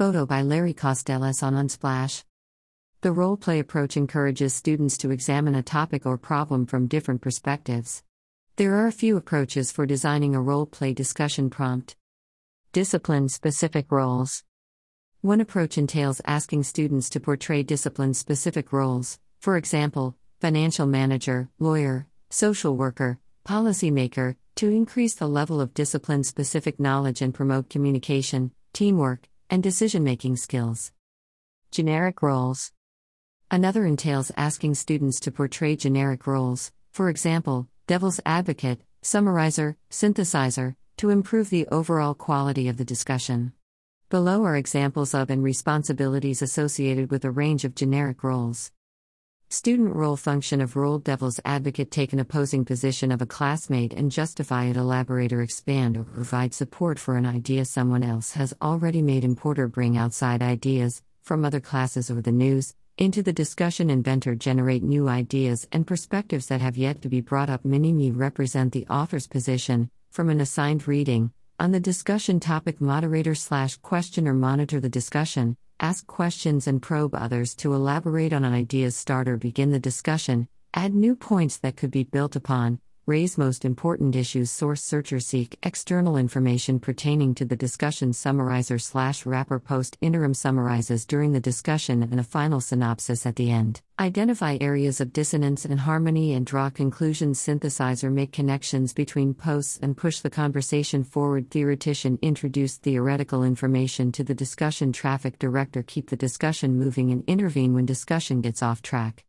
Photo by Larry Costellas on Unsplash. The role play approach encourages students to examine a topic or problem from different perspectives. There are a few approaches for designing a role play discussion prompt. Discipline specific roles. One approach entails asking students to portray discipline specific roles, for example, financial manager, lawyer, social worker, policymaker, to increase the level of discipline specific knowledge and promote communication, teamwork, and decision making skills. Generic roles. Another entails asking students to portray generic roles, for example, devil's advocate, summarizer, synthesizer, to improve the overall quality of the discussion. Below are examples of and responsibilities associated with a range of generic roles. Student role function of role devil's advocate take an opposing position of a classmate and justify it, elaborate or expand or provide support for an idea someone else has already made. Importer bring outside ideas, from other classes or the news, into the discussion. Inventor generate new ideas and perspectives that have yet to be brought up. Mini me represent the author's position, from an assigned reading, on the discussion topic, moderator slash questioner monitor the discussion, ask questions and probe others to elaborate on an idea's starter, begin the discussion, add new points that could be built upon, raise most important issues source searcher seek external information pertaining to the discussion summarizer slash wrapper post interim summarizes during the discussion and a final synopsis at the end. Identify areas of dissonance and harmony and draw conclusions. Synthesizer make connections between posts and push the conversation forward. Theoretician introduce theoretical information to the discussion. Traffic director keep the discussion moving and intervene when discussion gets off track